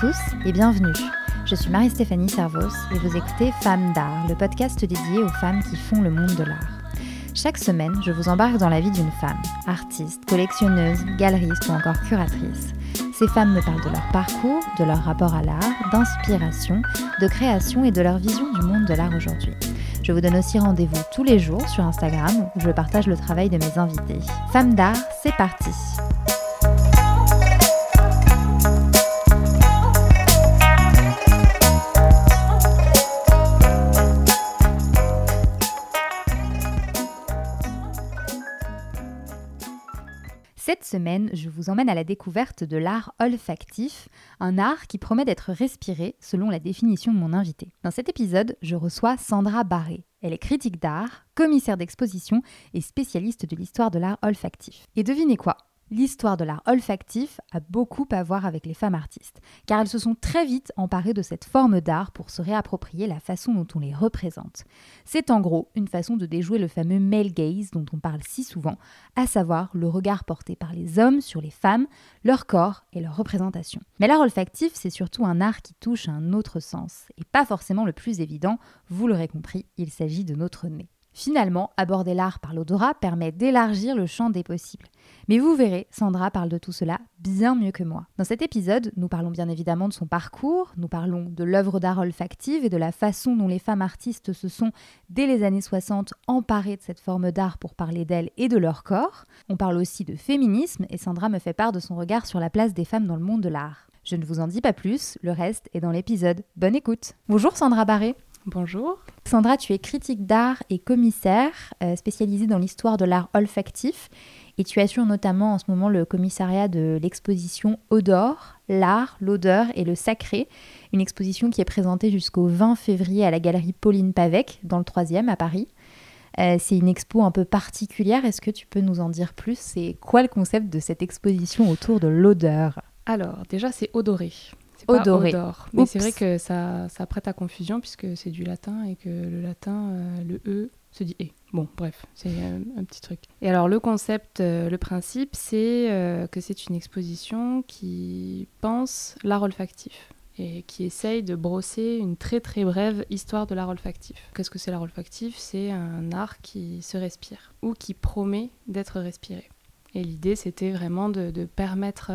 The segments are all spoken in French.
tous et bienvenue. Je suis Marie-Stéphanie Servos et vous écoutez Femmes d'art, le podcast dédié aux femmes qui font le monde de l'art. Chaque semaine, je vous embarque dans la vie d'une femme, artiste, collectionneuse, galeriste ou encore curatrice. Ces femmes me parlent de leur parcours, de leur rapport à l'art, d'inspiration, de création et de leur vision du monde de l'art aujourd'hui. Je vous donne aussi rendez-vous tous les jours sur Instagram où je partage le travail de mes invités. Femmes d'art, c'est parti semaine, je vous emmène à la découverte de l'art olfactif, un art qui promet d'être respiré selon la définition de mon invité. Dans cet épisode, je reçois Sandra Barré. Elle est critique d'art, commissaire d'exposition et spécialiste de l'histoire de l'art olfactif. Et devinez quoi? L'histoire de l'art olfactif a beaucoup à voir avec les femmes artistes, car elles se sont très vite emparées de cette forme d'art pour se réapproprier la façon dont on les représente. C'est en gros une façon de déjouer le fameux male gaze dont on parle si souvent, à savoir le regard porté par les hommes sur les femmes, leur corps et leur représentation. Mais l'art olfactif, c'est surtout un art qui touche à un autre sens, et pas forcément le plus évident, vous l'aurez compris, il s'agit de notre nez. Finalement, aborder l'art par l'odorat permet d'élargir le champ des possibles. Mais vous verrez, Sandra parle de tout cela bien mieux que moi. Dans cet épisode, nous parlons bien évidemment de son parcours, nous parlons de l'œuvre d'art olfactive et de la façon dont les femmes artistes se sont, dès les années 60, emparées de cette forme d'art pour parler d'elles et de leur corps. On parle aussi de féminisme et Sandra me fait part de son regard sur la place des femmes dans le monde de l'art. Je ne vous en dis pas plus, le reste est dans l'épisode. Bonne écoute. Bonjour Sandra Barré. Bonjour. Sandra, tu es critique d'art et commissaire, euh, spécialisée dans l'histoire de l'art olfactif. Et tu assures notamment en ce moment le commissariat de l'exposition Odor, l'art, l'odeur et le sacré. Une exposition qui est présentée jusqu'au 20 février à la galerie Pauline Pavec, dans le 3e à Paris. Euh, c'est une expo un peu particulière. Est-ce que tu peux nous en dire plus? C'est quoi le concept de cette exposition autour de l'odeur? Alors, déjà, c'est odoré. Odoré. Mais c'est vrai que ça, ça prête à confusion puisque c'est du latin et que le latin, euh, le E se dit E. Bon, bref, c'est un, petit truc. Et alors le concept, euh, le principe, c'est euh, que c'est une exposition qui pense l'art olfactif et qui essaye de brosser une très très brève histoire de l'art olfactif. Qu'est-ce que c'est l'art olfactif? C'est un art qui se respire ou qui promet d'être respiré. Et l'idée, c'était vraiment de, de permettre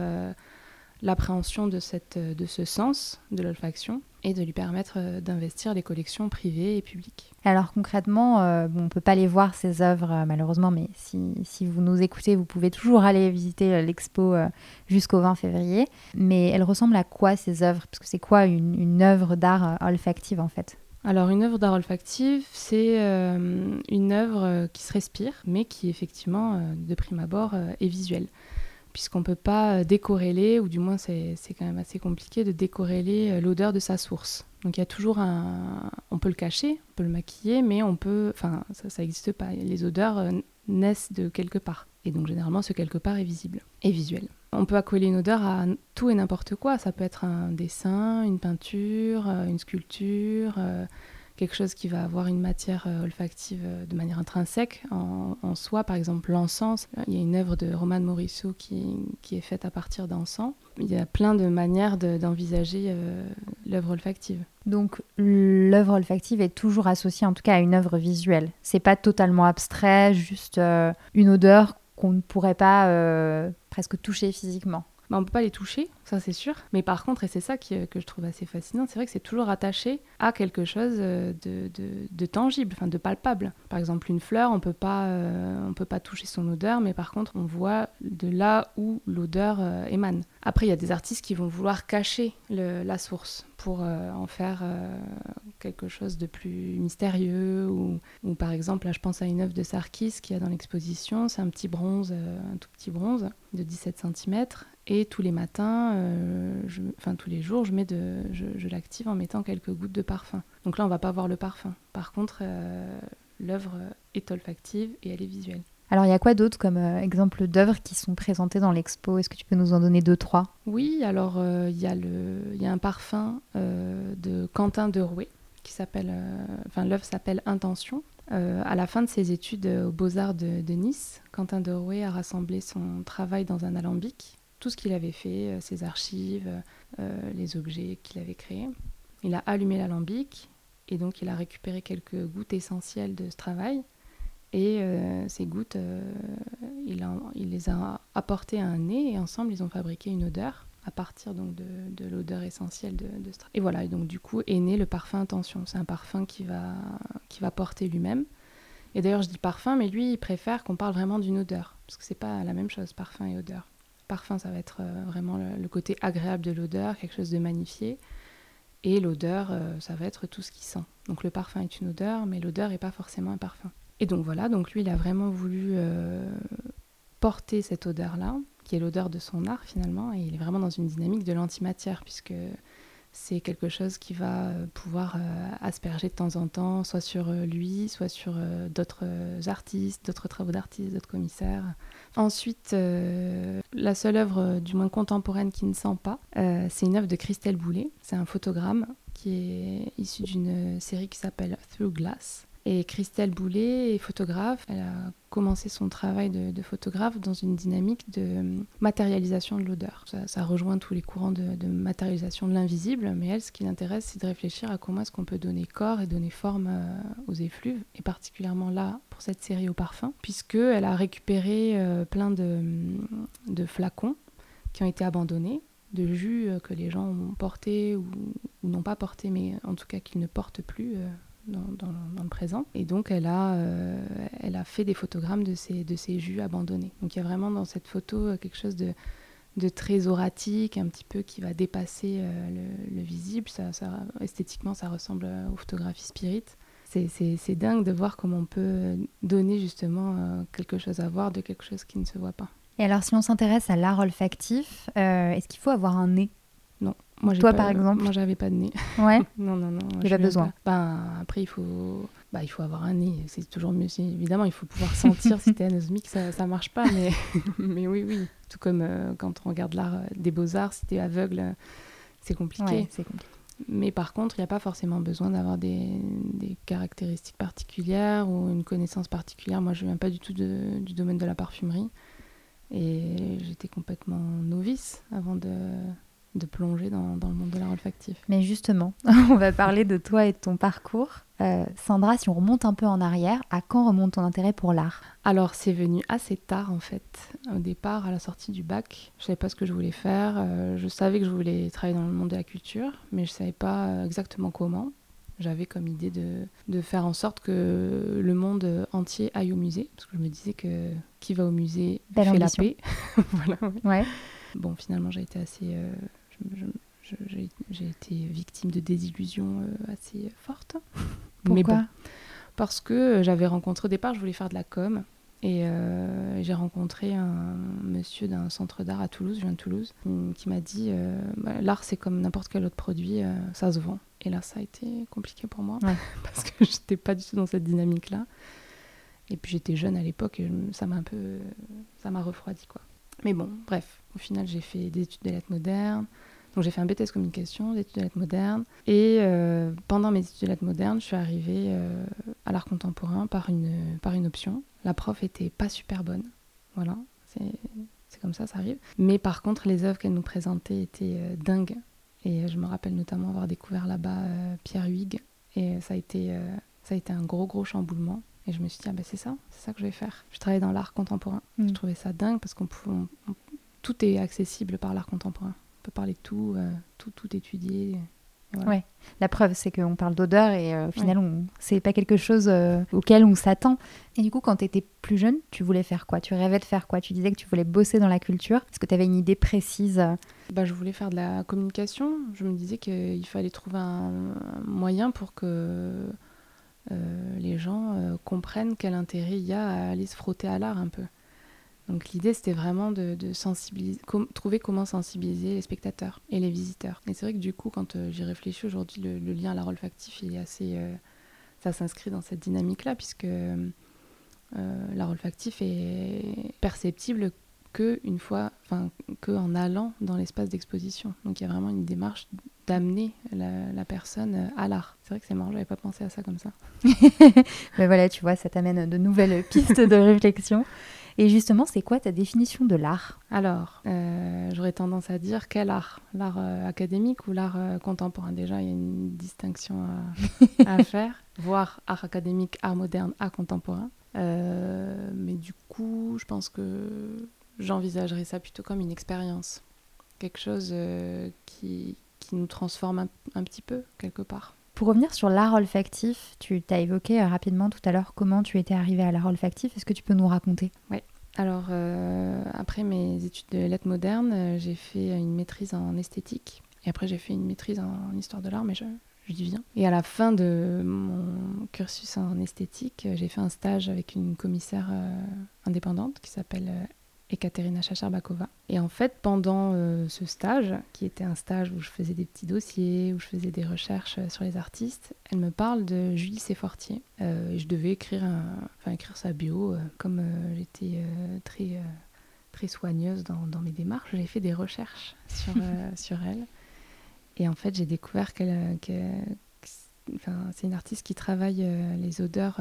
l'appréhension de, cette, de ce sens de l'olfaction et de lui permettre euh, d'investir les collections privées et publiques. Alors concrètement, euh, on ne peut pas les voir ces œuvres euh, malheureusement, mais si, si, vous nous écoutez, vous pouvez toujours aller visiter l'expo jusqu'au 20 février. Mais elles ressemblent à quoi ces œuvres? Parce que c'est quoi une, une œuvre d'art olfactive en fait? Alors une œuvre d'art olfactive, c'est une œuvre qui se respire, mais qui effectivement, de prime abord, est visuelle puisqu'on ne peut pas euh, décorréler, ou du moins c'est quand même assez compliqué de décorréler euh, l'odeur de sa source. Donc il y a toujours un... On peut le cacher, on peut le maquiller, mais on peut... Enfin, ça n'existe pas. Les odeurs euh, naissent de quelque part. Et donc généralement, ce quelque part est visible et visuel. On peut accoler une odeur à tout et n'importe quoi. Ça peut être un dessin, une peinture, une sculpture quelque chose qui va avoir une matière euh, olfactive euh, de manière intrinsèque en, soi. Par exemple, l'encens. Il y a une œuvre de Roman Morisot qui, qui est faite à partir d'encens. Il y a plein de manières d'envisager euh, l'œuvre olfactive. Donc l'œuvre olfactive est toujours associée en tout cas à une œuvre visuelle. C'est pas totalement abstrait, juste une odeur qu'on ne pourrait pas presque toucher physiquement. Bah, on peut pas les toucher, ça c'est sûr. Mais par contre, et c'est ça qui, que je trouve assez fascinant, c'est vrai que c'est toujours attaché à quelque chose euh, de, de, tangible, enfin de palpable. Par exemple, une fleur, on peut pas, euh, on peut pas toucher son odeur, mais par contre, on voit de là où l'odeur euh, émane. Après, il y a des artistes qui vont vouloir cacher la source pour en faire quelque chose de plus mystérieux. Ou, ou, par exemple, là, je pense à une œuvre de Sarkis qui a dans l'exposition, c'est un petit bronze, un tout petit bronze de 17 cm et tous les matins, euh, enfin tous les jours, je, mets de, je, l'active en mettant quelques gouttes de parfum. Donc là, on va pas voir le parfum. Par contre, euh, l'œuvre est olfactive et elle est visuelle. Alors, il y a quoi d'autre comme euh, exemple d'œuvres qui sont présentées dans l'expo? Est-ce que tu peux nous en donner deux, trois? Oui, alors il y, y, a un parfum de Quentin de Rouet qui s'appelle, enfin l'œuvre s'appelle Intention. à la fin de ses études aux Beaux-Arts de, de, Nice, Quentin de Rouet a rassemblé son travail dans un alambic tout ce qu'il avait fait, ses archives, les objets qu'il avait créés. Il a allumé l'alambic et donc il a récupéré quelques gouttes essentielles de ce travail. Et ces gouttes, il, les a apportées à un nez et ensemble ils ont fabriqué une odeur à partir donc de, l'odeur essentielle de, de Et voilà, et donc du coup est né le parfum Intention. C'est un parfum qui va, qui va porter lui-même. Et d'ailleurs, je dis parfum, mais lui, il préfère qu'on parle vraiment d'une odeur, parce que c'est pas la même chose, parfum et odeur. Parfum, ça va être euh, vraiment le, côté agréable de l'odeur, quelque chose de magnifié. Et l'odeur, euh, ça va être tout ce qui sent. Donc le parfum est une odeur, mais l'odeur n'est pas forcément un parfum. Et donc voilà, donc lui, il a vraiment voulu euh, porter cette odeur-là, qui est l'odeur de son art finalement, et il est vraiment dans une dynamique de l'antimatière, puisque c'est quelque chose qui va euh, pouvoir euh, asperger de temps en temps, soit sur euh, lui, soit sur d'autres artistes, d'autres travaux d'artistes, d'autres commissaires. Ensuite, la seule œuvre, du moins contemporaine, qui ne sent pas, c'est une œuvre de Christelle Boulet. C'est un photogramme qui est issu d'une série qui s'appelle Through Glass. Et Christelle Boulet est photographe. Elle a commencé son travail de, photographe dans une dynamique de euh, matérialisation de l'odeur. Ça, rejoint tous les courants de, matérialisation de l'invisible, mais elle, ce qui l'intéresse, c'est de réfléchir à comment est-ce qu'on peut donner corps et donner forme euh, aux effluves, et particulièrement là, pour cette série au parfum, puisqu'elle a récupéré euh, plein de, flacons qui ont été abandonnés de jus que les gens ont portés ou, ou n'ont pas portés, mais en tout cas qu'ils ne portent plus dans, le présent. Et donc, elle a, euh, elle a fait des photogrammes de ces, de ces jus abandonnés. Donc, il y a vraiment dans cette photo euh, quelque chose de, de très oratique, un petit peu qui va dépasser euh, le, visible. Ça, esthétiquement, ça ressemble aux photographies spirit. C'est dingue de voir comment on peut donner justement quelque chose à voir de quelque chose qui ne se voit pas. Et alors, si on s'intéresse à l'art olfactif, est-ce qu'il faut avoir un nez? Moi, Toi, par exemple Moi, j'avais pas de nez. Ouais. non, non, non. J'ai pas besoin. Ben, après, il faut, bah, il faut avoir un nez. C'est toujours mieux. Évidemment, il faut pouvoir sentir si t'es anosmique, ça, ça marche pas. Mais, mais oui, oui. Tout comme euh, quand on regarde l'art euh, des beaux-arts, si t'es aveugle, c'est compliqué. c'est compliqué. Mais par contre, il n'y a pas forcément besoin d'avoir des, des, caractéristiques particulières ou une connaissance particulière. Moi, je viens pas du tout de, du domaine de la parfumerie. Et j'étais complètement novice avant de, de plonger dans, le monde de l'art olfactif. Mais justement, on va parler de toi et de ton parcours. Euh, Sandra, si on remonte un peu en arrière, à quand remonte ton intérêt pour l'art? Alors, c'est venu assez tard en fait. Au départ, à la sortie du bac, je savais pas ce que je voulais faire. Euh, je savais que je voulais travailler dans le monde de la culture, mais je savais pas euh, exactement comment. J'avais comme idée de, de, faire en sorte que le monde entier aille au musée, parce que je me disais que qui va au musée fait la paix. voilà, ouais. Bon, finalement, j'ai été assez j'ai été victime de désillusions euh, assez fortes. Pourquoi? Parce que j'avais rencontré au départ, je voulais faire de la com. Et euh, j'ai rencontré un monsieur d'un centre d'art à Toulouse, je viens de Toulouse, qui m'a dit euh, bah, l'art c'est comme n'importe quel autre produit, ça se vend. Et là ça a été compliqué pour moi parce que j'étais pas du tout dans cette dynamique là. Et puis j'étais jeune à l'époque et ça m'a un peu, ça m'a refroidi quoi. Mais bon, bref, au final j'ai fait des études de lettres modernes, donc j'ai fait un BTS communication, des études de lettres modernes. Et euh, pendant mes études de lettres modernes, je suis arrivée euh, à l'art contemporain par une, par une option. La prof était pas super bonne. Voilà, c'est comme ça, ça arrive. Mais par contre, les œuvres qu'elle nous présentait étaient euh, dingues. Et je me rappelle notamment avoir découvert là-bas Pierre Huyghe. Et ça a, été, ça a été un gros, gros chamboulement. Et je me suis dit, ah ben c'est ça, c'est ça que je vais faire. Je travaillais dans l'art contemporain. Je mm. trouvais ça dingue parce qu'on tout est accessible par l'art contemporain on peut parler de tout, euh, tout, tout étudier. Ouais. La preuve, c'est qu'on parle d'odeur et euh, au final, on... c'est pas quelque chose euh, auquel on s'attend. Et du coup, quand tu étais plus jeune, tu voulais faire quoi? Tu rêvais de faire quoi? Tu disais que tu voulais bosser dans la culture. Est-ce que tu avais une idée précise bah, Je voulais faire de la communication. Je me disais qu'il fallait trouver un, moyen pour que les gens comprennent quel intérêt il y a à aller se frotter à l'art un peu. Donc l'idée, c'était vraiment de, sensibiliser, trouver comment sensibiliser les spectateurs et les visiteurs. Et c'est vrai que du coup, quand euh, j'y réfléchis aujourd'hui, le, lien à l'art olfactif, il est assez, euh, ça s'inscrit dans cette dynamique-là, puisque euh, l'art olfactif est perceptible que une fois, enfin que en allant dans l'espace d'exposition. Donc il y a vraiment une démarche d'amener la, personne à l'art. C'est vrai que c'est marrant, j'avais pas pensé à ça comme ça. Mais voilà, tu vois, ça t'amène de nouvelles pistes de réflexion. Et justement, c'est quoi ta définition de l'art? Alors, euh, j'aurais tendance à dire quel art? L'art euh, académique ou l'art euh, contemporain? Déjà, il y a une distinction à, à faire, voire art académique, art moderne, art contemporain. mais du coup, je pense que j'envisagerais ça plutôt comme une expérience, quelque chose qui, qui, nous transforme un, un petit peu, quelque part. Pour revenir sur l'art olfactif, tu t'as évoqué rapidement tout à l'heure comment tu étais arrivé à l'art olfactif. Est-ce que tu peux nous raconter? Oui. Alors, euh, après mes études de lettres modernes, euh, j'ai fait une maîtrise en esthétique. Et après, j'ai fait une maîtrise en histoire de l'art, mais je, je dis bien. Et à la fin de mon cursus en esthétique, j'ai fait un stage avec une commissaire euh, indépendante qui s'appelle Ekaterina Chacharbakova. Et en fait, pendant euh, ce stage, qui était un stage où je faisais des petits dossiers, où je faisais des recherches euh, sur les artistes, elle me parle de Julie Séfortier. Euh, je devais écrire, enfin, écrire sa bio, comme j'étais très, très soigneuse dans, dans mes démarches, j'ai fait des recherches sur, sur elle. Et en fait, j'ai découvert qu'elle... enfin, c'est une artiste qui travaille les odeurs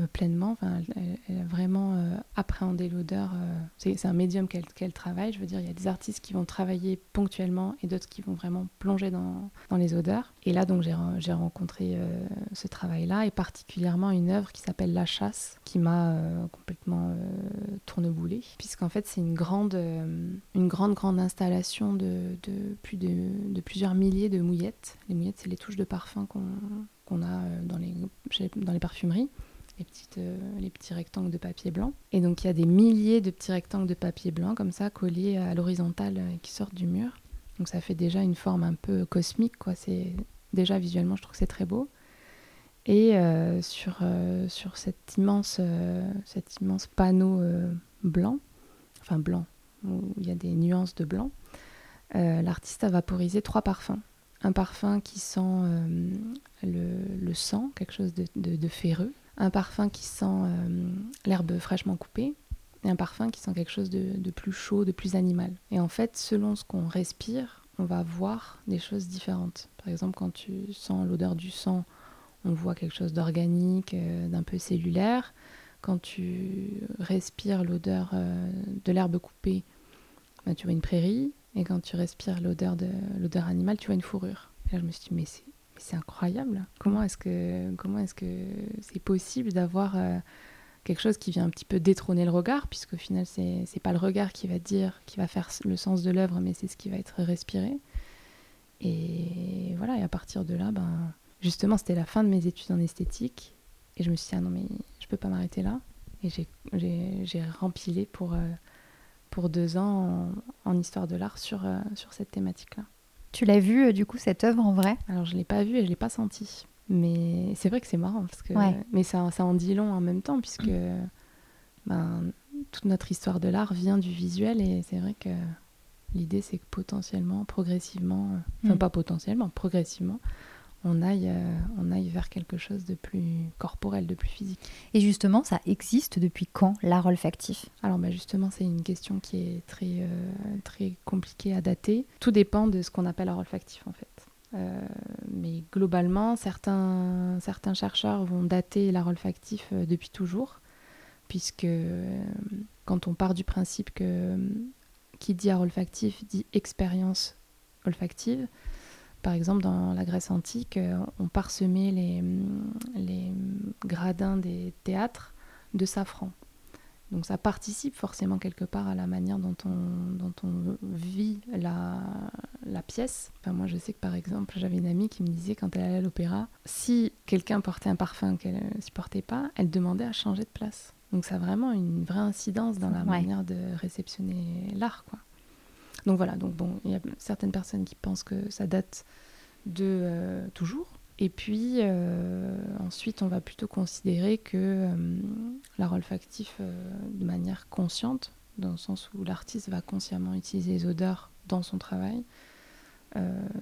euh, pleinement. elle, a vraiment euh, appréhendé l'odeur. Euh, c'est un médium qu'elle travaille. Je veux dire, il y a des artistes qui vont travailler ponctuellement et d'autres qui vont vraiment plonger dans, dans les odeurs. Et là, donc, j'ai rencontré ce travail-là et particulièrement une œuvre qui s'appelle La Chasse, qui m'a complètement tourneboulé, puisqu'en fait, c'est une grande, une grande, grande installation de, de plus de, plusieurs milliers de mouillettes. Les mouillettes, c'est les touches de parfum qu'on a dans les, dans les parfumeries euh, les petits rectangles de papier blanc. Et donc il y a des milliers de petits rectangles de papier blanc comme ça collés à l'horizontale euh, qui sortent du mur. Donc ça fait déjà une forme un peu cosmique, quoi. Déjà visuellement, je trouve que c'est très beau. Et euh, sur, immense, cet immense panneau blanc, enfin blanc, où il y a des nuances de blanc, l'artiste a vaporisé trois parfums. Un parfum qui sent le, le, sang, quelque chose de, de, de ferreux, un parfum qui sent euh, l'herbe fraîchement coupée et un parfum qui sent quelque chose de, plus chaud, de plus animal. Et en fait, selon ce qu'on respire, on va voir des choses différentes. Par exemple, quand tu sens l'odeur du sang, on voit quelque chose d'organique, euh, d'un peu cellulaire. Quand tu respires l'odeur euh, de l'herbe coupée, bah, tu vois une prairie. Et quand tu respires l'odeur de l'odeur animale, tu vois une fourrure. Et là, je me suis dit, mais c'est c'est incroyable. Comment est-ce que c'est possible d'avoir euh, quelque chose qui vient un petit peu détrôner le regard, puisqu'au final c'est c'est pas le regard qui va dire, qui va faire le sens de l'œuvre, mais c'est ce qui va être respiré. Et voilà. Et à partir de là, ben justement c'était la fin de mes études en esthétique, et je me suis dit ah non mais je peux pas m'arrêter là. Et j'ai rempilé pour euh, pour deux ans en, histoire de l'art sur euh, sur cette thématique-là. Tu l'as vu, euh, du coup, cette œuvre en vrai? Alors, je ne l'ai pas vue et je ne l'ai pas sentie. Mais c'est vrai que c'est marrant, parce que... mais ça, ça en dit long en même temps, puisque ben, toute notre histoire de l'art vient du visuel, et c'est vrai que l'idée, c'est que potentiellement, progressivement, euh, enfin mm. pas potentiellement, progressivement, on aille, euh, on aille vers quelque chose de plus corporel, de plus physique. Et justement, ça existe depuis quand l'art olfactif? Alors bah justement, c'est une question qui est très, euh, très compliquée à dater. Tout dépend de ce qu'on appelle art olfactif en fait. Euh, mais globalement, certains, certains chercheurs vont dater l'art olfactif depuis toujours, puisque quand on part du principe que qui dit art olfactif dit expérience olfactive, par exemple, dans la Grèce antique, euh, on parsemait les, les gradins des théâtres de safran. Donc ça participe forcément quelque part à la manière dont on, dont on vit la, la pièce. Enfin, moi je sais que par exemple j'avais une amie qui me disait quand elle allait à l'opéra, si quelqu'un portait un parfum qu'elle ne supportait pas, elle demandait à changer de place. Donc ça a vraiment une vraie incidence dans la manière de réceptionner l'art. quoi. Donc voilà, donc bon, il y a certaines personnes qui pensent que ça date de euh, toujours. Et puis euh, ensuite, on va plutôt considérer que euh, l'art olfactif, de manière consciente, dans le sens où l'artiste va consciemment utiliser les odeurs dans son travail,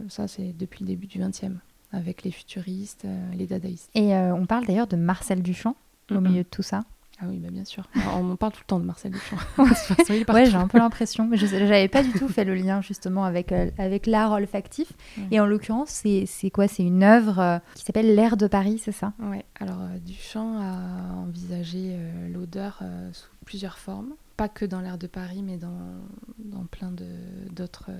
ça c'est depuis le début du XXe, avec les futuristes, les dadaïstes. Et on parle d'ailleurs de Marcel Duchamp au milieu de tout ça. Ah oui, bah bien sûr. on parle tout le temps de Marcel Duchamp. ouais, j'ai un peu l'impression. Je n'avais pas du tout fait le lien justement avec, euh, avec l'art olfactif. Et en l'occurrence, c'est quoi? C'est une œuvre euh, qui s'appelle L'air de Paris, c'est ça? Oui. Alors Duchamp a envisagé l'odeur sous plusieurs formes. Pas que dans l'air de Paris, mais dans, dans plein d'autres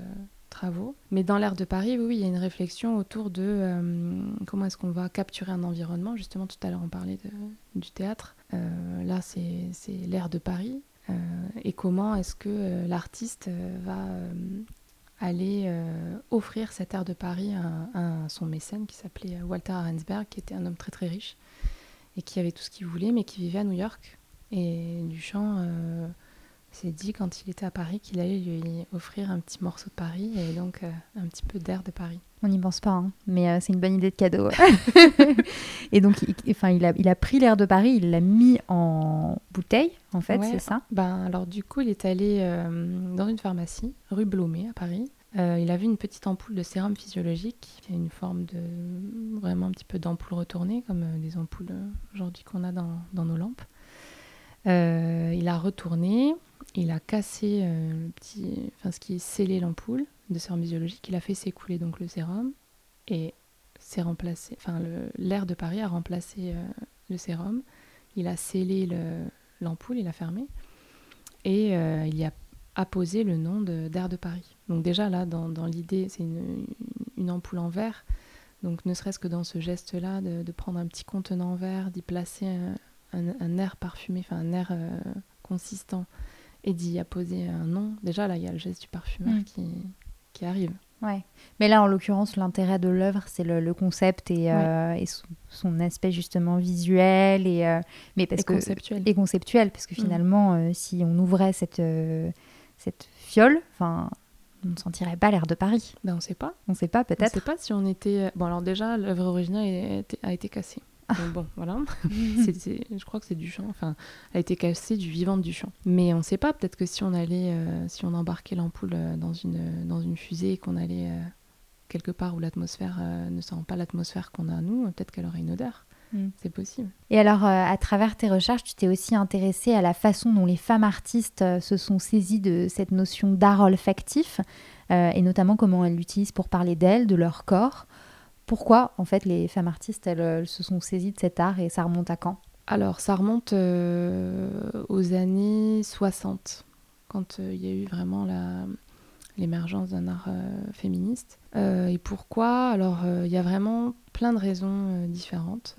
travaux. Mais dans l'air de Paris, oui, il y a une réflexion autour de euh, comment est-ce qu'on va capturer un environnement? Justement, tout à l'heure, on parlait du théâtre. Euh, là, c'est l'air de Paris. Euh, et comment est-ce que l'artiste va aller offrir cet air de Paris à, son mécène qui s'appelait Walter Arensberg, qui était un homme très très riche et qui avait tout ce qu'il voulait, mais qui vivait à New York. Et Duchamp s'est dit quand il était à Paris qu'il allait lui offrir un petit morceau de Paris et donc euh, un petit peu d'air de Paris. On n'y pense pas, hein, mais euh, c'est une bonne idée de cadeau. et donc, il, enfin, il, a, il a pris l'air de Paris, il l'a mis en bouteille, en fait, c'est ça? ben, Alors, du coup, il est allé euh, dans une pharmacie, rue Blomet, à Paris. il a vu une petite ampoule de sérum physiologique, qui a une forme de vraiment un petit peu d'ampoule retournée, comme des ampoules aujourd'hui qu'on a dans, dans, nos lampes. Il a retourné, il a cassé euh, le petit, ce qui scellait l'ampoule de sérum biologique. Il a fait s'écouler donc le sérum et c'est remplacé. Enfin, l'air de Paris a remplacé euh, le sérum. Il a scellé l'ampoule, il a fermé et euh, il y a apposé le nom d'air de, Paris. Donc déjà là, dans, l'idée, c'est une, ampoule en verre. Donc ne serait-ce que dans ce geste-là, de, prendre un petit contenant en verre, d'y placer un, air parfumé, enfin un air consistant et d'y apposer un nom. Déjà, là, il y a le geste du parfumeur mm. qui, qui arrive. Ouais. Mais là, en l'occurrence, l'intérêt de l'œuvre, c'est le, concept et, euh, et son, aspect justement visuel et, euh, mais parce que, conceptuel. Et conceptuel, parce que mm. finalement, euh, si on ouvrait cette, cette fiole, enfin, on ne sentirait pas l'air de Paris. Ben, on ne sait pas. On ne sait pas, peut-être. On ne sait pas si on était. Bon, alors déjà, l'œuvre originale a été, a été cassée bon, voilà. je crois que c'est Duchamp. Enfin, elle a été cassée du vivant de Duchamp. Mais on ne sait pas. Peut-être que si on allait, euh, si on embarquait l'ampoule euh, dans une dans une fusée et qu'on allait euh, quelque part où l'atmosphère ne sent pas l'atmosphère qu'on a nous, peut-être qu'elle aurait une odeur. Hmm. C'est possible. Et alors, à travers tes recherches, tu t'es aussi intéressée à la façon dont les femmes artistes se sont saisies de cette notion d'art olfactif, et notamment comment elles l'utilisent pour parler d'elles, de leur corps. Pourquoi, en fait, les femmes artistes, elles, se sont saisies de cet art et ça remonte à quand? Alors, ça remonte euh, aux années 60, quand euh, il y a eu vraiment l'émergence d'un art euh, féministe. et pourquoi? Alors, il y a vraiment plein de raisons différentes,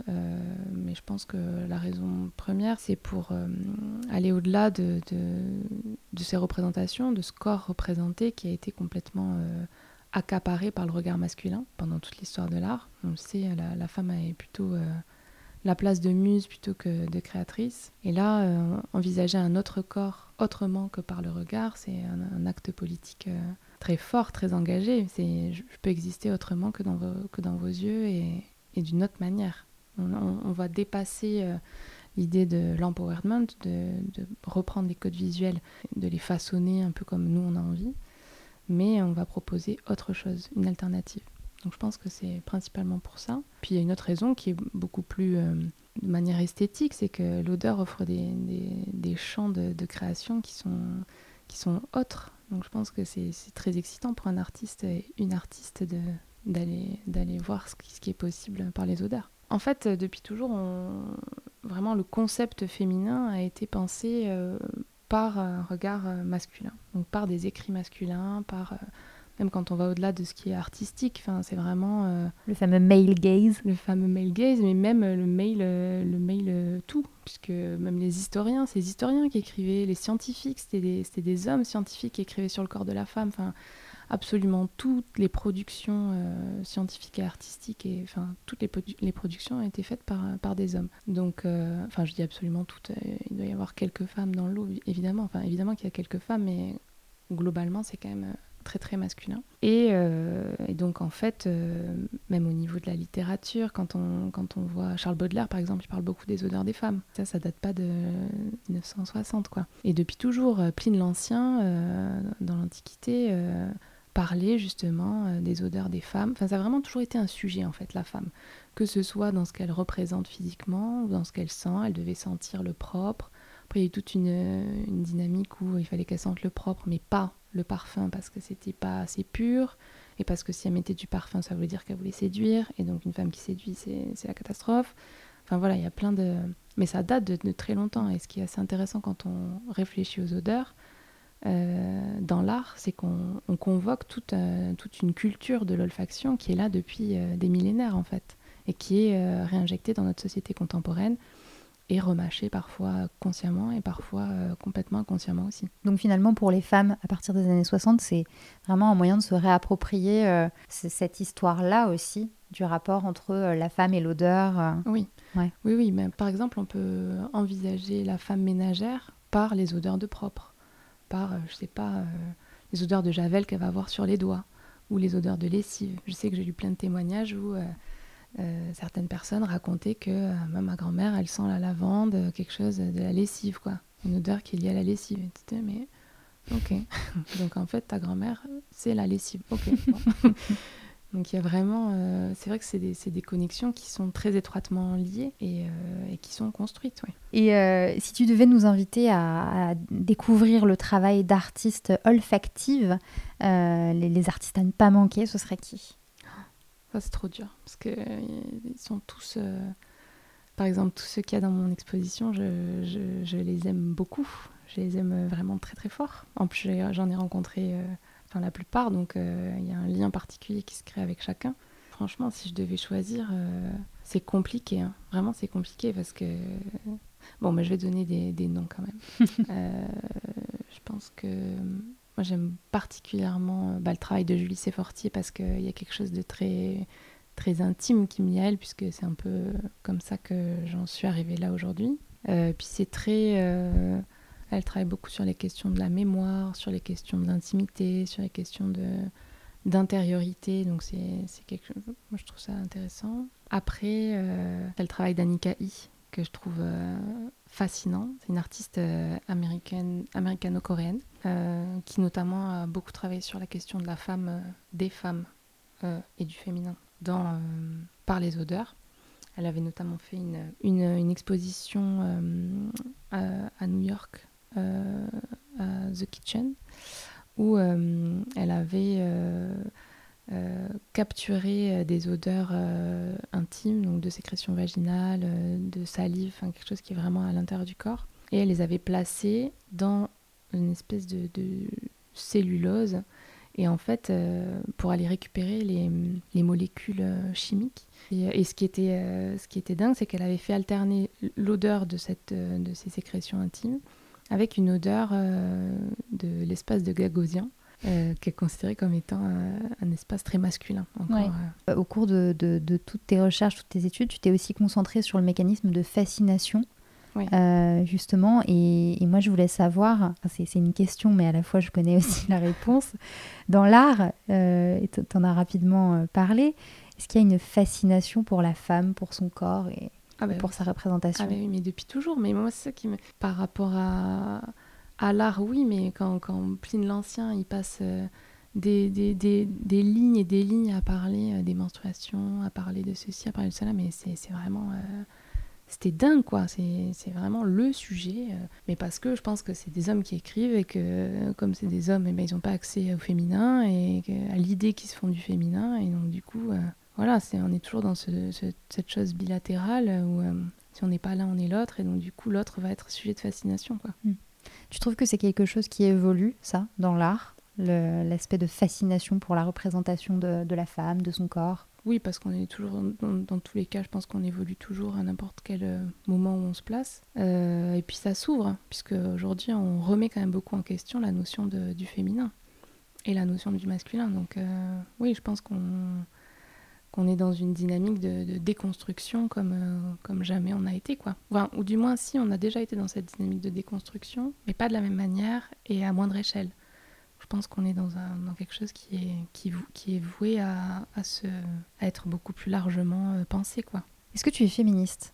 mais je pense que la raison première, c'est pour aller au-delà de, de, ces représentations, de ce corps représenté qui a été complètement accaparée par le regard masculin pendant toute l'histoire de l'art. On le sait, la, femme a plutôt euh, la place de muse plutôt que de créatrice. Et là, euh, envisager un autre corps autrement que par le regard, c'est un, acte politique euh, très fort, très engagé. C'est, je, peux exister autrement que dans vos, que dans vos yeux et, d'une autre manière. On, va dépasser l'idée de l'empowerment, de, de, reprendre les codes visuels, de les façonner un peu comme nous on a envie, mais on va proposer autre chose, une alternative. Donc je pense que c'est principalement pour ça. Puis il y a une autre raison qui est beaucoup plus euh, de manière esthétique, c'est que l'odeur offre des, des, champs de, création qui sont, qui sont autres. Donc je pense que c'est très excitant pour un artiste et une artiste d'aller voir ce qui, ce qui, est possible par les odeurs. En fait, depuis toujours, vraiment le concept féminin a été pensé euh, par un regard euh, masculin, donc par des écrits masculins, par euh, même quand on va au-delà de ce qui est artistique, enfin c'est vraiment euh, le fameux male gaze, le fameux male gaze, mais même le male, le male tout, puisque même les historiens, c'est les historiens qui écrivaient, les scientifiques, c'était des, des, hommes scientifiques qui écrivaient sur le corps de la femme, enfin absolument toutes les productions euh, scientifiques et artistiques, et enfin toutes les, les, productions ont été faites par, par des hommes. Donc, euh, enfin je dis absolument toutes, euh, il doit y avoir quelques femmes dans l'eau, évidemment, enfin évidemment qu'il y a quelques femmes, mais globalement c'est quand même très très masculin. Et, donc en fait, même au niveau de la littérature, quand on, quand on voit Charles Baudelaire par exemple, il parle beaucoup des odeurs des femmes. Ça, ça date pas de 1960 quoi. Et depuis toujours, Pline l'Ancien, dans l'Antiquité, parler justement euh, des odeurs des femmes. Enfin, ça a vraiment toujours été un sujet en fait, la femme. Que ce soit dans ce qu'elle représente physiquement ou dans ce qu'elle sent, elle devait sentir le propre, Après, il y a eu toute une, une dynamique où il fallait qu'elle sente le propre, mais pas le parfum parce que c'était pas assez pur et parce que si elle mettait du parfum, ça voulait dire qu'elle voulait séduire. Et donc une femme qui séduit, c'est la catastrophe. Enfin voilà, il y a plein de... Mais ça date de, très longtemps. Et ce qui est assez intéressant quand on réfléchit aux odeurs euh, dans l'art, c'est qu'on convoque toute, euh, toute, une culture de l'olfaction qui est là depuis euh, des millénaires en fait. Et qui est réinjectée dans notre société contemporaine et remâché parfois consciemment et parfois complètement inconsciemment aussi. Donc finalement pour les femmes à partir des années 60 c'est vraiment un moyen de se réapproprier cette histoire-là aussi du rapport entre la femme et l'odeur. Oui. oui, oui, mais par exemple on peut envisager la femme ménagère par les odeurs de propre, par je sais pas les odeurs de javel qu'elle va avoir sur les doigts ou les odeurs de lessive. Je sais que j'ai lu plein de témoignages où euh, certaines personnes racontaient que euh, ma grand-mère, elle sent la lavande, euh, quelque chose de la lessive, quoi. Une odeur qui est liée à la lessive. Et mais ok. Donc en fait, ta grand-mère, c'est la lessive. Ok. Donc il y a vraiment, c'est vrai que c'est des, des, connexions qui sont très étroitement liées et, et qui sont construites. Ouais. Et si tu devais nous inviter à, découvrir le travail d'artistes olfactives, les, les, artistes à ne pas manquer, ce serait qui? C'est trop dur. Parce qu'ils euh, sont tous. Euh, par exemple, tous ceux qu'il y a dans mon exposition, je, je, les aime beaucoup. Je les aime vraiment très très fort. En plus, j'en ai rencontré euh, enfin, la plupart, donc il y a un lien particulier qui se crée avec chacun. Franchement, si je devais choisir, c'est compliqué. Hein. Vraiment, c'est compliqué parce que. Bon, mais je vais donner des, des noms quand même. je pense que moi, j'aime particulièrement euh, bah, le travail de Julie Sefortier parce qu'il y a quelque chose de très, très intime qui me lie à elle, puisque c'est un peu comme ça que j'en suis arrivée là aujourd'hui. Euh, puis c'est très. Euh, elle travaille beaucoup sur les questions de la mémoire, sur les questions d'intimité, sur les questions de d'intériorité. Donc c'est quelque chose. Moi, je trouve ça intéressant. Après, elle le travail d'Annika I, que je trouve fascinant. C'est une artiste américaine, américano-coréenne euh, qui notamment a beaucoup travaillé sur la question de la femme, euh, des femmes euh, et du féminin dans, par les odeurs. Elle avait notamment fait une, une, exposition à, New York, à The Kitchen, où elle avait capturé des odeurs intimes, donc de sécrétion vaginale, de salive, quelque chose qui est vraiment à l'intérieur du corps. Et elle les avait placées dans une espèce de, cellulose. Et en fait, euh, pour aller récupérer les, les molécules euh, chimiques. Et, ce, qui était, euh, ce qui était dingue, c'est qu'elle avait fait alterner l'odeur de, cette, de ces sécrétions intimes avec une odeur de l'espace de Gagosien. qui est considéré comme étant un espace très masculin. Au cours de, de, de, toutes tes recherches, toutes tes études, tu t'es aussi concentré sur le mécanisme de fascination euh, justement. Et, moi, je voulais savoir, c'est une question, mais à la fois, je connais aussi la réponse. Dans l'art, euh, tu en as rapidement euh, parlé, est-ce qu'il y a une fascination pour la femme, pour son corps et ah bah pour sa représentation. Ah bah oui, mais depuis toujours. Mais moi, c'est ça qui me... Par rapport à, à l'art, oui, mais quand, quand Pline l'Ancien, il passe... Des, des, des, des, lignes et des lignes à parler des menstruations, à parler de ceci, à parler de cela, mais c'est vraiment c'était dingue quoi. C'est vraiment le sujet euh, mais parce que je pense que c'est des hommes qui écrivent et que comme c'est des hommes eh ben, ils n'ont pas accès au féminin et à l'idée qu'ils se font du féminin. Et donc du coup euh, voilà c'est on est toujours dans cette chose bilatérale où euh, si on n'est pas l'un on est l'autre et donc du coup l'autre va être sujet de fascination quoi hmm. tu trouves que c'est quelque chose qui évolue ça dans l'art l'aspect de fascination pour la représentation de, de la femme de son corps? Oui, parce qu'on est toujours, dans, tous les cas, je pense qu'on évolue toujours à n'importe quel euh, moment où on se place. Euh, et puis ça s'ouvre, hein, puisque aujourd'hui, on remet quand même beaucoup en question la notion de, du féminin et la notion du masculin. Donc euh, oui, je pense qu'on qu'on est dans une dynamique de, déconstruction comme, comme jamais on a été. quoi. ou du moins, si, on a déjà été dans cette dynamique de déconstruction, mais pas de la même manière et à moindre échelle je pense qu'on est dans, un, dans quelque chose qui est, qui, qui est voué à, à, se, à être beaucoup plus largement euh, pensé. quoi. Est-ce que tu es féministe?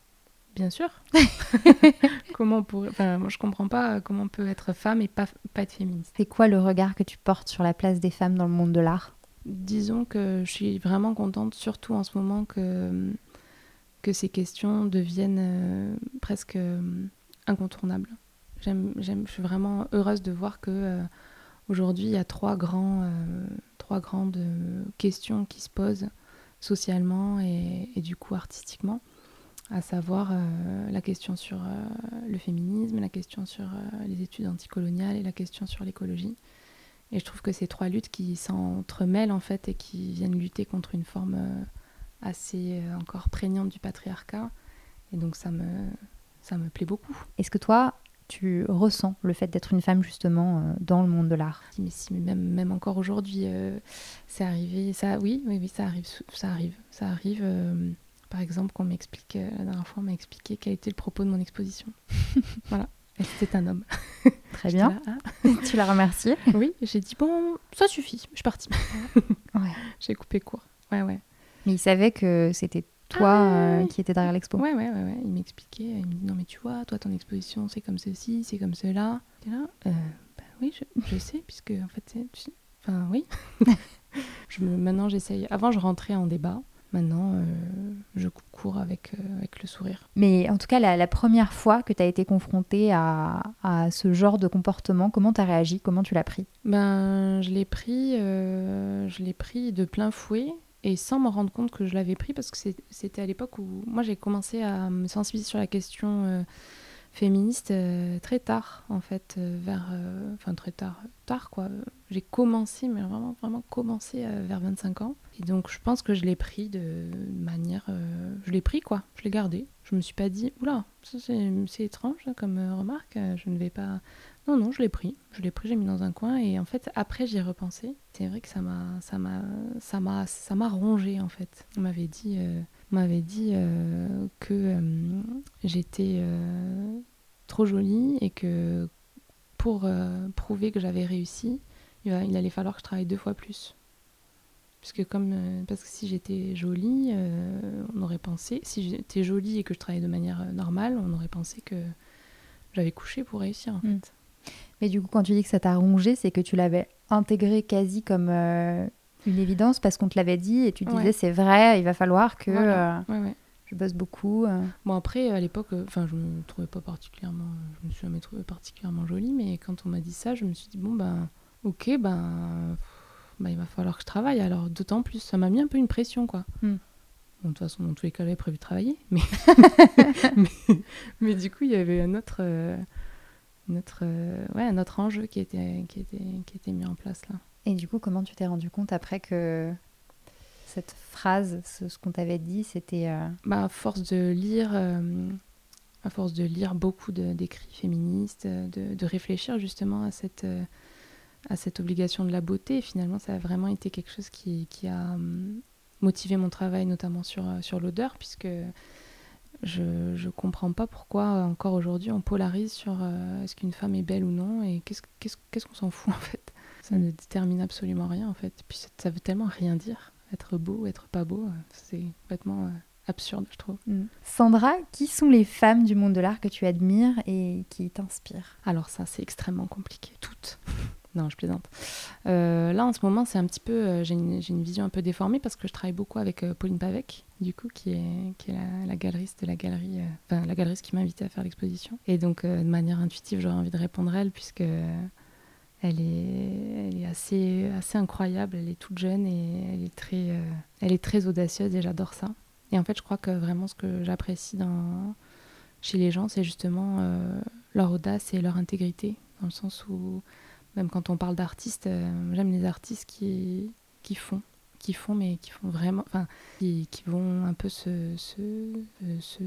Bien sûr. comment pour... enfin, moi, je comprends pas comment on peut être femme et pas, pas être féministe. C'est quoi le regard que tu portes sur la place des femmes dans le monde de l'art? Disons que je suis vraiment contente, surtout en ce moment, que, que ces questions deviennent euh, presque euh, incontournables. j'aime, j'aime, je suis vraiment heureuse de voir que aujourd'hui il y a trois grands, trois grandes questions qui se posent socialement et, et du coup artistiquement à savoir euh, la question sur euh, le féminisme, la question sur euh, les études anticoloniales et la question sur l'écologie. Et je trouve que ces trois luttes qui s'entremêlent en fait et qui viennent lutter contre une forme assez encore prégnante du patriarcat. Et donc ça me, ça me plaît beaucoup. Est-ce que toi, tu ressens le fait d'être une femme justement dans le monde de l'art? Mais si, même, même encore aujourd'hui, c'est arrivé. Ça, oui, oui, oui, ça arrive, ça arrive, ça arrive. Par exemple, qu'on m'explique, euh, la dernière fois, on m'a expliqué quel était le propos de mon exposition. voilà. C'était un homme. Très bien. Ah. tu l'as remercié Oui, j'ai dit bon, ça suffit, je suis partie. ouais. J'ai coupé court. Ouais, ouais. Mais il savait que c'était toi ah euh, qui étais derrière l'expo. Ouais, ouais, ouais, ouais. Il m'expliquait, il me dit non mais tu vois, toi ton exposition c'est comme ceci, c'est comme cela. Et là, euh, bah oui, je, je, sais puisque en fait, tu... enfin oui. je maintenant j'essaye. Avant je rentrais en débat. Maintenant, euh, je cours avec, euh, avec le sourire. Mais en tout cas, la, première fois que tu as été confrontée à, à, ce genre de comportement, comment tu as réagi? Comment tu l'as pris? Ben, Je l'ai pris, euh, je l'ai pris de plein fouet et sans me rendre compte que je l'avais pris parce que c'était à l'époque où moi j'ai commencé à me sensibiliser sur la question féministe euh, très tard, en fait, euh, vers. Euh, enfin, très tard, tard quoi. J'ai commencé, mais vraiment, vraiment commencé vers 25 ans. Et donc, je pense que je l'ai pris de manière. je l'ai pris, quoi. Je l'ai gardé. Je me suis pas dit, oula, c'est étrange hein, comme remarque, je ne vais pas. Non, non, je l'ai pris. Je l'ai pris, j'ai mis dans un coin. Et en fait, après, j'y ai repensé. C'est vrai que ça ça m'a, ça m'a, ça m'a rongé, en fait. On m'avait dit m'avait dit euh, que euh, j'étais euh, trop jolie et que pour prouver que j'avais réussi, il, allait falloir que je travaille deux fois plus. Puisque comme, parce que si j'étais jolie, on aurait pensé, si j'étais jolie et que je travaillais de manière normale, on aurait pensé que j'avais couché pour réussir en hmm. fait. Mais du coup, quand tu dis que ça t'a rongé, c'est que tu l'avais intégré quasi comme une évidence parce qu'on te l'avait dit et tu disais c'est vrai, il va falloir que euh, je bosse beaucoup. Euh. Bon après à l'époque, euh, enfin je me trouvais pas particulièrement, je me suis jamais trouvée particulièrement jolie, mais quand on m'a dit ça, je me suis dit bon ben ok ben, ben il va falloir que je travaille. Alors d'autant plus, ça m'a mis un peu une pression quoi. Hmm. Bon, de toute façon, dans tous les cas, j'avais prévu de travailler. Mais... mais, du coup, il y avait un autre, notre, ouais, un autre enjeu qui était, qui, était, qui était mis en place là. Et du coup, comment tu t'es rendu compte après que cette phrase, ce, qu'on t'avait dit, c'était... Euh, bah, à force de lire... Euh, à force de lire beaucoup d'écrits féministes, de, de, réfléchir justement à cette, euh, à cette obligation de la beauté, finalement, ça a vraiment été quelque chose qui, qui a motivé mon travail, notamment sur, sur l'odeur, puisque je ne comprends pas pourquoi encore aujourd'hui on polarise sur est-ce qu'une femme est belle ou non et qu'est-ce qu'est-ce qu'on s'en fout en fait. Ça ne détermine absolument rien en fait. Puis ça veut tellement rien dire. Être beau, être pas beau, euh, c'est complètement euh, absurde, je trouve. Mm. Sandra, qui sont les femmes du monde de l'art que tu admires et qui t'inspirent? Alors ça, c'est extrêmement compliqué. Toutes. non, je plaisante. Euh, là, en ce moment, c'est un petit peu... j'ai une, une, vision un peu déformée parce que je travaille beaucoup avec Pauline Pavec, du coup, qui est, qui est la, la galeriste de la galerie... Enfin, la galeriste qui m'a invitée à faire l'exposition. Et donc, de manière intuitive, j'aurais envie de répondre à elle puisque elle est, assez, assez incroyable, elle est toute jeune et elle est très, euh, elle est très audacieuse et j'adore ça. Et en fait, je crois que vraiment ce que j'apprécie chez les gens, c'est justement euh, leur audace et leur intégrité, dans le sens où, même quand on parle d'artistes, euh, j'aime les artistes qui font, qui font, mais qui font vraiment, enfin, qui, qui, vont un peu se, se, se,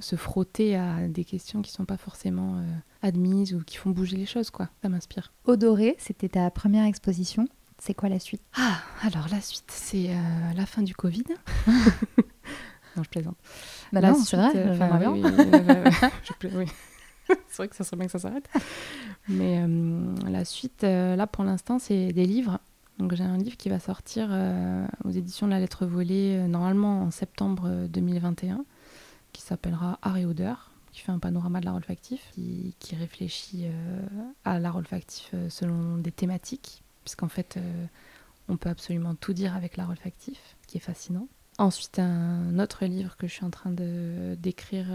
se, frotter à des questions qui sont pas forcément euh, admises ou qui font bouger les choses, quoi. Ça m'inspire. Odoré, c'était ta première exposition. C'est quoi la suite? Ah, alors la suite, c'est euh, la fin du Covid. non, je plaisante. Bah non, c'est vrai, euh, oui, oui, c'est vrai que ça serait bien que ça s'arrête. Mais la suite, là, pour l'instant, c'est des livres donc j'ai un livre qui va sortir euh, aux éditions de la lettre volée euh, normalement en septembre 2021 euh, qui s'appellera Art et odeur qui fait un panorama de l'art olfactif qui, qui réfléchit à l'art olfactif selon des thématiques puisqu'en fait on peut absolument tout dire avec l'art olfactif qui est fascinant. Ensuite un autre livre que je suis en train d'écrire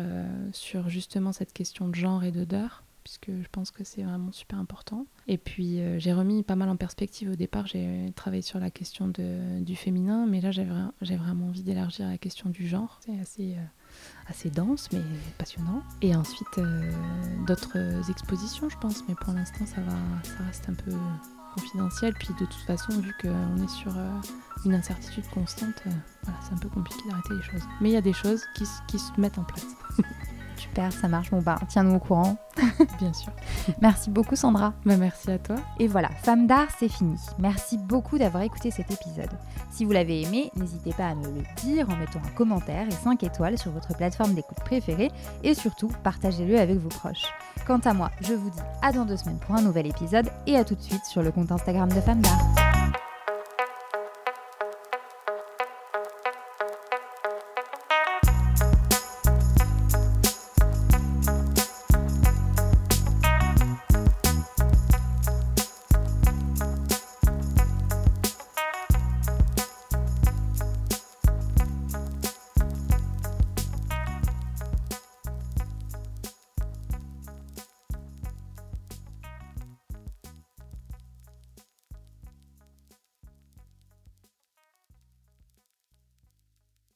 sur justement cette question de genre et d'odeur puisque je pense que c'est vraiment super important. Et puis euh, j'ai remis pas mal en perspective au départ, j'ai travaillé sur la question de, du féminin, mais là j'ai vraiment envie d'élargir la question du genre. C'est assez, euh, assez dense, mais passionnant. Et ensuite euh, d'autres expositions, je pense, mais pour l'instant ça, ça reste un peu confidentiel. Puis de toute façon, vu qu'on est sur une incertitude constante, voilà, c'est un peu compliqué d'arrêter les choses. Mais il y a des choses qui, qui se mettent en place. Super, ça marche. Bon, bah, tiens-nous au courant. Bien sûr. Merci beaucoup, Sandra. Bah, merci à toi. Et voilà, Femme d'art, c'est fini. Merci beaucoup d'avoir écouté cet épisode. Si vous l'avez aimé, n'hésitez pas à me le dire en mettant un commentaire et 5 étoiles sur votre plateforme d'écoute préférée et surtout, partagez-le avec vos proches. Quant à moi, je vous dis à dans deux semaines pour un nouvel épisode et à tout de suite sur le compte Instagram de Femme d'art.